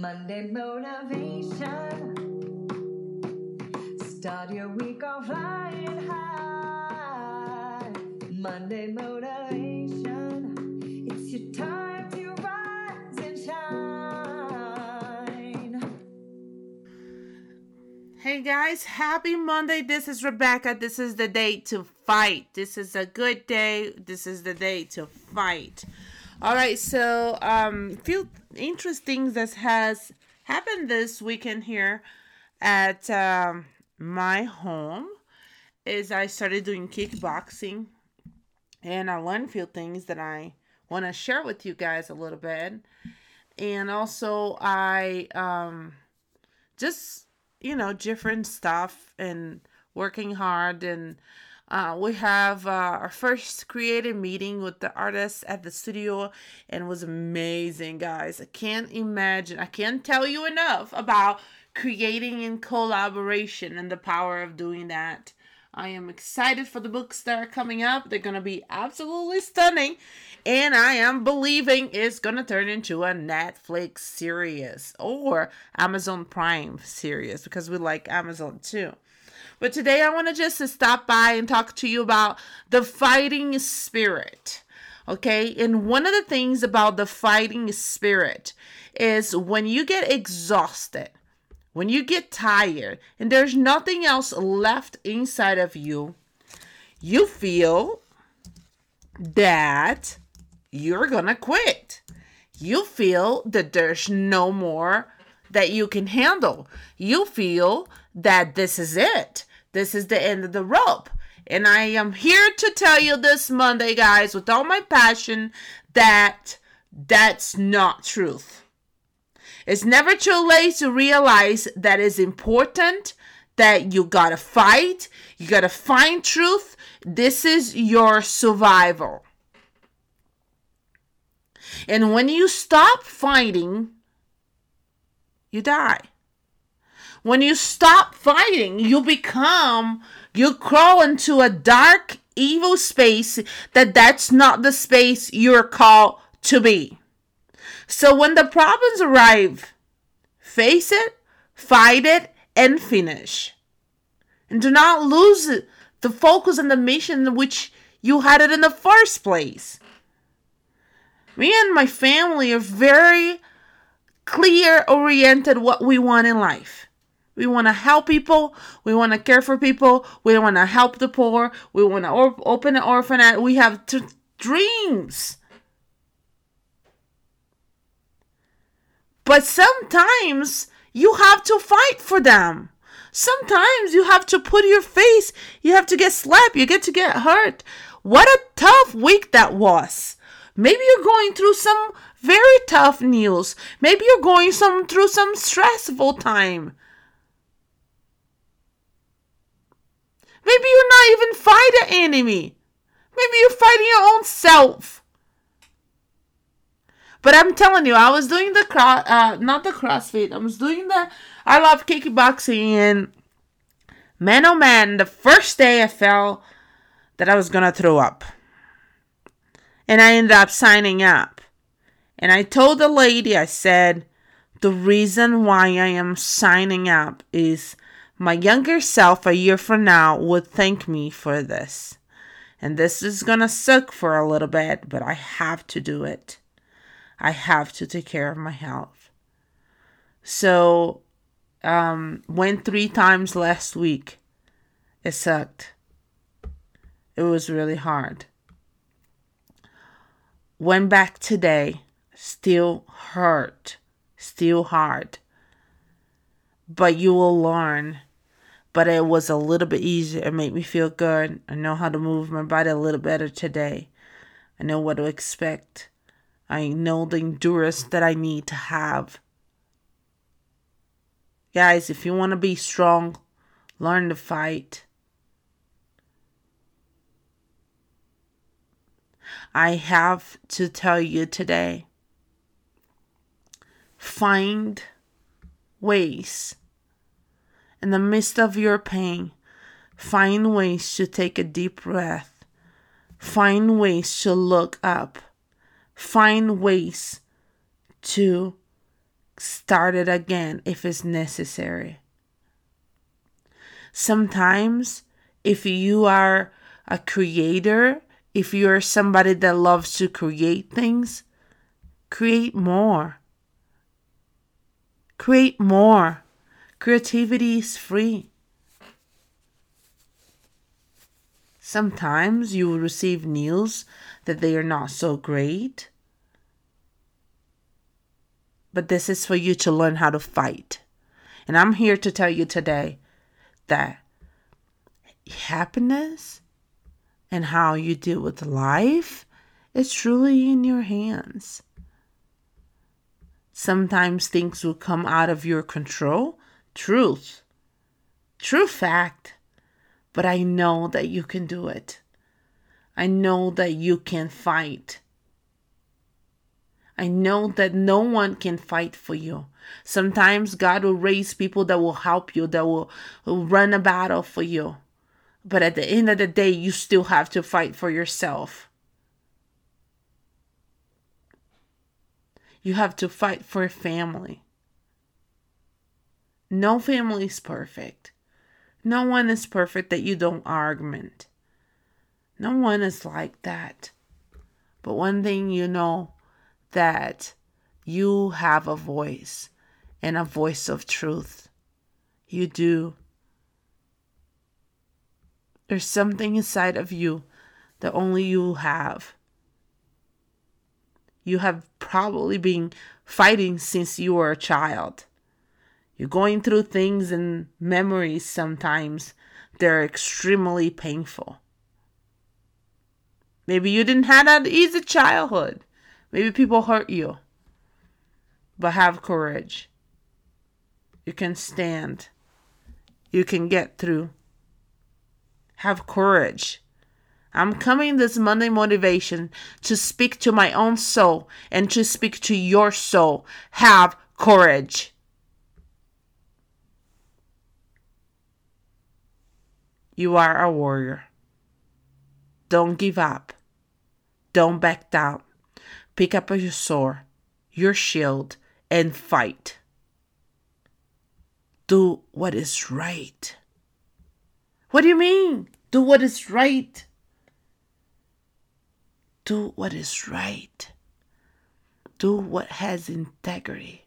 Monday motivation. Start your week off flying high. Monday motivation. It's your time to rise and shine. Hey guys, happy Monday. This is Rebeca. This is the day to fight. This is a good day. This is the day to fight. All right, so um few interesting that has happened this weekend here at um, my home is I started doing kickboxing and I learned a few things that I want to share with you guys a little bit. And also I um just you know different stuff and working hard and uh, we have uh, our first creative meeting with the artists at the studio and it was amazing guys. I can't imagine i can't tell you enough about creating in collaboration and the power of doing that. I am excited for the books that are coming up. They're going to be absolutely stunning. And i am believing it's going to turn into a netflix series or amazon prime series because we like amazon too but today I want to just stop by and talk to you about the fighting spirit. Okay? And one of the things about the fighting spirit is when you get exhausted, when you get tired, and there's nothing else left inside of you, you feel that you're gonna quit. You feel that there's no more that you can handle. You feel that this is it. This is the end of the rope. And I am here to tell you this Monday, guys, with all my passion, that that's not truth. It's never too late to realize that it's important that you gotta fight, you gotta find truth. This is your survival. And when you stop fighting, you die. When you stop fighting, you become, you crawl into a dark, evil space that that's not the space you're called to be. So when the problems arrive, face it, fight it, and finish. And do not lose the focus and the mission which you had it in the first place. Me and my family are very clear oriented what we want in life. We want to help people. We want to care for people. We want to help the poor. We want to or- open an orphanage. We have t- dreams. But sometimes you have to fight for them. Sometimes you have to put your face, you have to get slapped, you get to get hurt. What a tough week that was. Maybe you're going through some very tough news. Maybe you're going some through some stressful time. Maybe you're not even fighting an enemy. Maybe you're fighting your own self. But I'm telling you, I was doing the cross, uh, not the CrossFit. I was doing the I love kickboxing, and man, oh man, the first day I felt that I was gonna throw up, and I ended up signing up. And I told the lady, I said, the reason why I am signing up is my younger self a year from now would thank me for this. And this is gonna suck for a little bit, but I have to do it. I have to take care of my health. So, um, went three times last week. It sucked. It was really hard. Went back today. Still hurt. Still hard. But you will learn but it was a little bit easier. It made me feel good. I know how to move my body a little better today. I know what to expect. I know the endurance that I need to have. Guys, if you want to be strong, learn to fight. I have to tell you today find ways in the midst of your pain, find ways to take a deep breath. Find ways to look up. Find ways to start it again if it's necessary. Sometimes, if you are a creator, if you're somebody that loves to create things, create more. Create more. Creativity is free. Sometimes you will receive news that they are not so great. But this is for you to learn how to fight. And I'm here to tell you today that happiness and how you deal with life is truly in your hands. Sometimes things will come out of your control. Truth. True fact. But I know that you can do it. I know that you can fight. I know that no one can fight for you. Sometimes God will raise people that will help you, that will, will run a battle for you. But at the end of the day, you still have to fight for yourself. You have to fight for a family. No family is perfect. No one is perfect that you don't argument. No one is like that. But one thing you know that you have a voice and a voice of truth. You do. There's something inside of you that only you have. You have probably been fighting since you were a child. You're going through things and memories sometimes they're extremely painful. Maybe you didn't have an easy childhood. Maybe people hurt you. But have courage. You can stand. You can get through. Have courage. I'm coming this Monday motivation to speak to my own soul and to speak to your soul. Have courage. You are a warrior. Don't give up. Don't back down. Pick up your sword, your shield, and fight. Do what is right. What do you mean? Do what is right. Do what is right. Do what has integrity.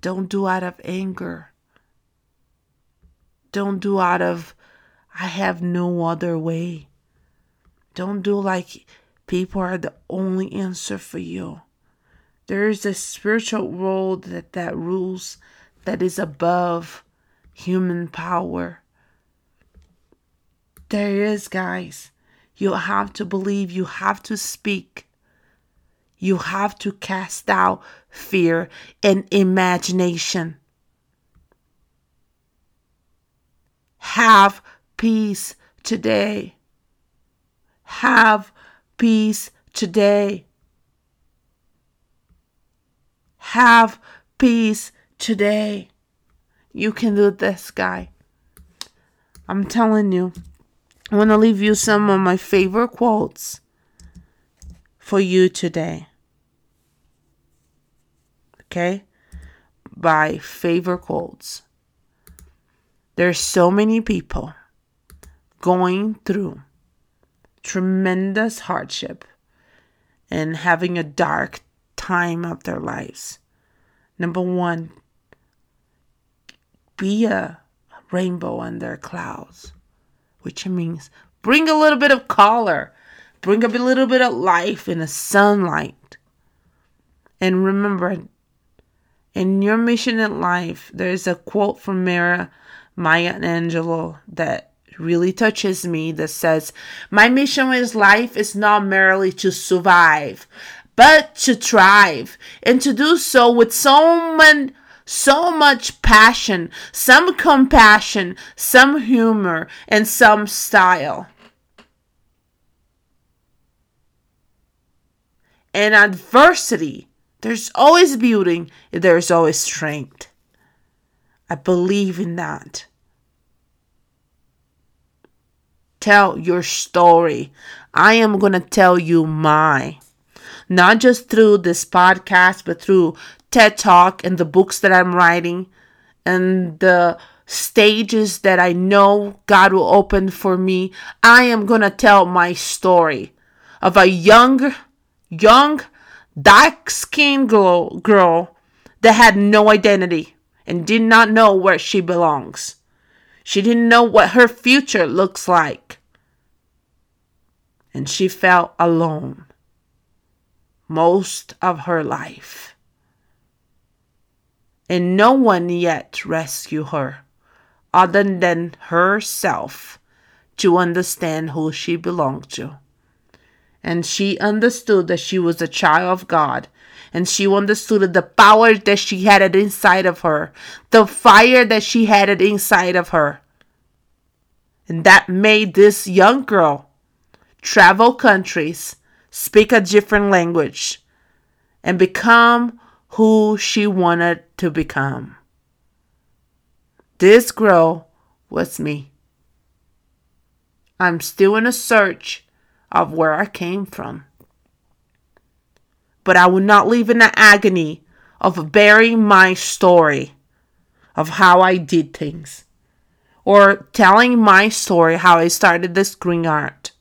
Don't do out of anger. Don't do out of, I have no other way. Don't do like people are the only answer for you. There is a spiritual world that, that rules that is above human power. There is, guys. You have to believe, you have to speak. You have to cast out fear and imagination. Have peace today. Have peace today. Have peace today. You can do this, guy. I'm telling you. I want to leave you some of my favorite quotes for you today. Okay? By favorite quotes. There's so many people going through tremendous hardship and having a dark time of their lives. Number one, be a rainbow under clouds, which means bring a little bit of color, bring up a little bit of life in the sunlight. And remember, in your mission in life, there's a quote from Mara Maya Angelou that really touches me that says, My mission in life is not merely to survive, but to thrive, and to do so with so much so much passion, some compassion, some humor, and some style. In adversity, there's always beauty, there's always strength. I believe in that. Tell your story. I am going to tell you mine. Not just through this podcast, but through TED Talk and the books that I'm writing and the stages that I know God will open for me, I am going to tell my story of a young, young, dark skinned girl, girl that had no identity and did not know where she belongs. She didn't know what her future looks like. And she felt alone most of her life. And no one yet rescued her other than herself to understand who she belonged to. And she understood that she was a child of God. And she understood the power that she had it inside of her, the fire that she had it inside of her. And that made this young girl travel countries, speak a different language, and become who she wanted to become. This girl was me. I'm still in a search of where I came from. But I will not live in the agony of burying my story of how I did things or telling my story how I started this green art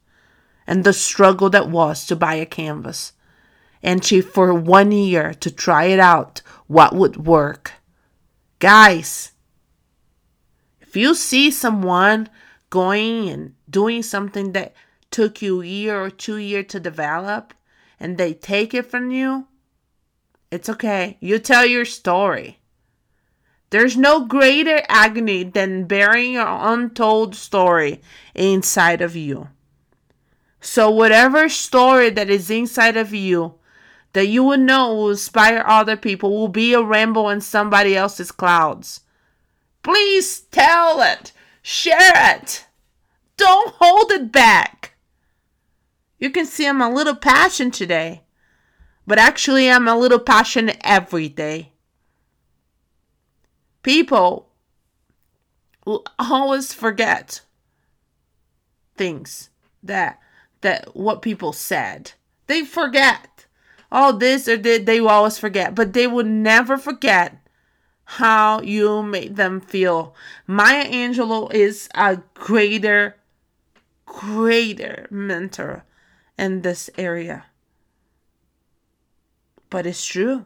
and the struggle that was to buy a canvas and to for one year to try it out what would work. Guys, if you see someone going and doing something that took you a year or two years to develop and they take it from you, it's okay. You tell your story. There's no greater agony than bearing your untold story inside of you. So, whatever story that is inside of you that you will know will inspire other people will be a rainbow in somebody else's clouds. Please tell it. Share it. Don't hold it back. You can see I'm a little passionate today, but actually, I'm a little passionate every day. People always forget things that that what people said. They forget. All this or that they will always forget, but they will never forget how you made them feel. Maya Angelou is a greater, greater mentor in this area. But it's true.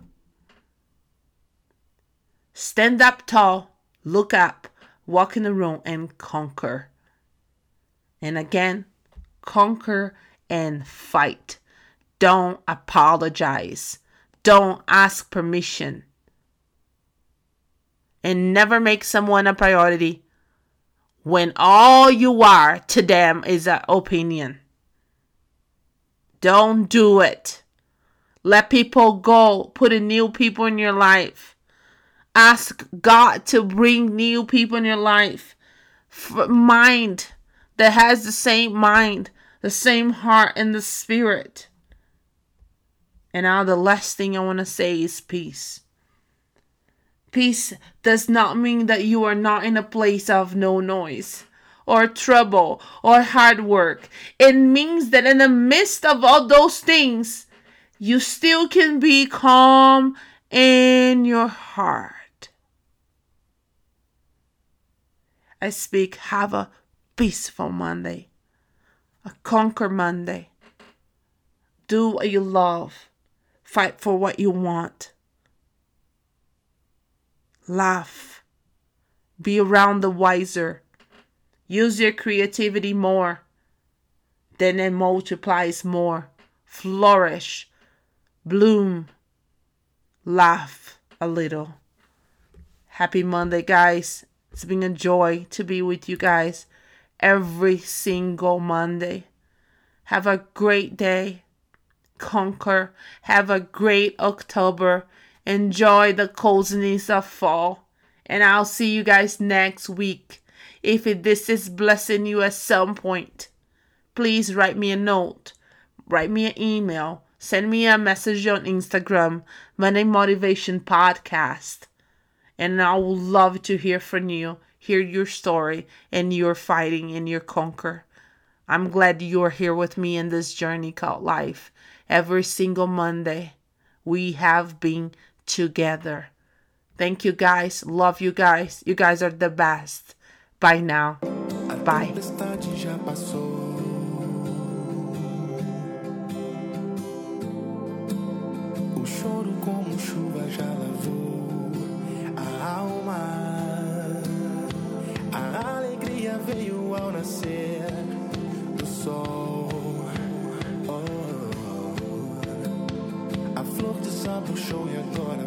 Stand up tall, look up, walk in the room, and conquer. And again, conquer and fight. Don't apologize. Don't ask permission and never make someone a priority when all you are to them is an opinion. Don't do it. Let people go. Put in new people in your life. Ask God to bring new people in your life. Mind that has the same mind, the same heart, and the spirit. And now the last thing I want to say is peace. Peace does not mean that you are not in a place of no noise or trouble or hard work. It means that in the midst of all those things, you still can be calm in your heart. I speak, have a peaceful Monday, a conquer Monday. Do what you love, fight for what you want laugh, be around the wiser, use your creativity more, then it multiplies more, flourish, bloom, laugh a little. Happy Monday, guys. It's been a joy to be with you guys every single Monday. Have a great day. Conquer. Have a great October Enjoy the coziness of fall. And I'll see you guys next week. If this is blessing you at some point, please write me a note, write me an email, send me a message on Instagram, Monday Motivation Podcast. And I would love to hear from you, hear your story, and your fighting and your conquer. I'm glad you're here with me in this journey called life. Every single Monday, we have been together. Thank you guys. Love you guys. You guys are the best. Bye now. Bye. tempestade já passou. O choro como chuva já lavou a alma. A alegria veio ao nascer do sol. Oh. A flor desabrochou e agora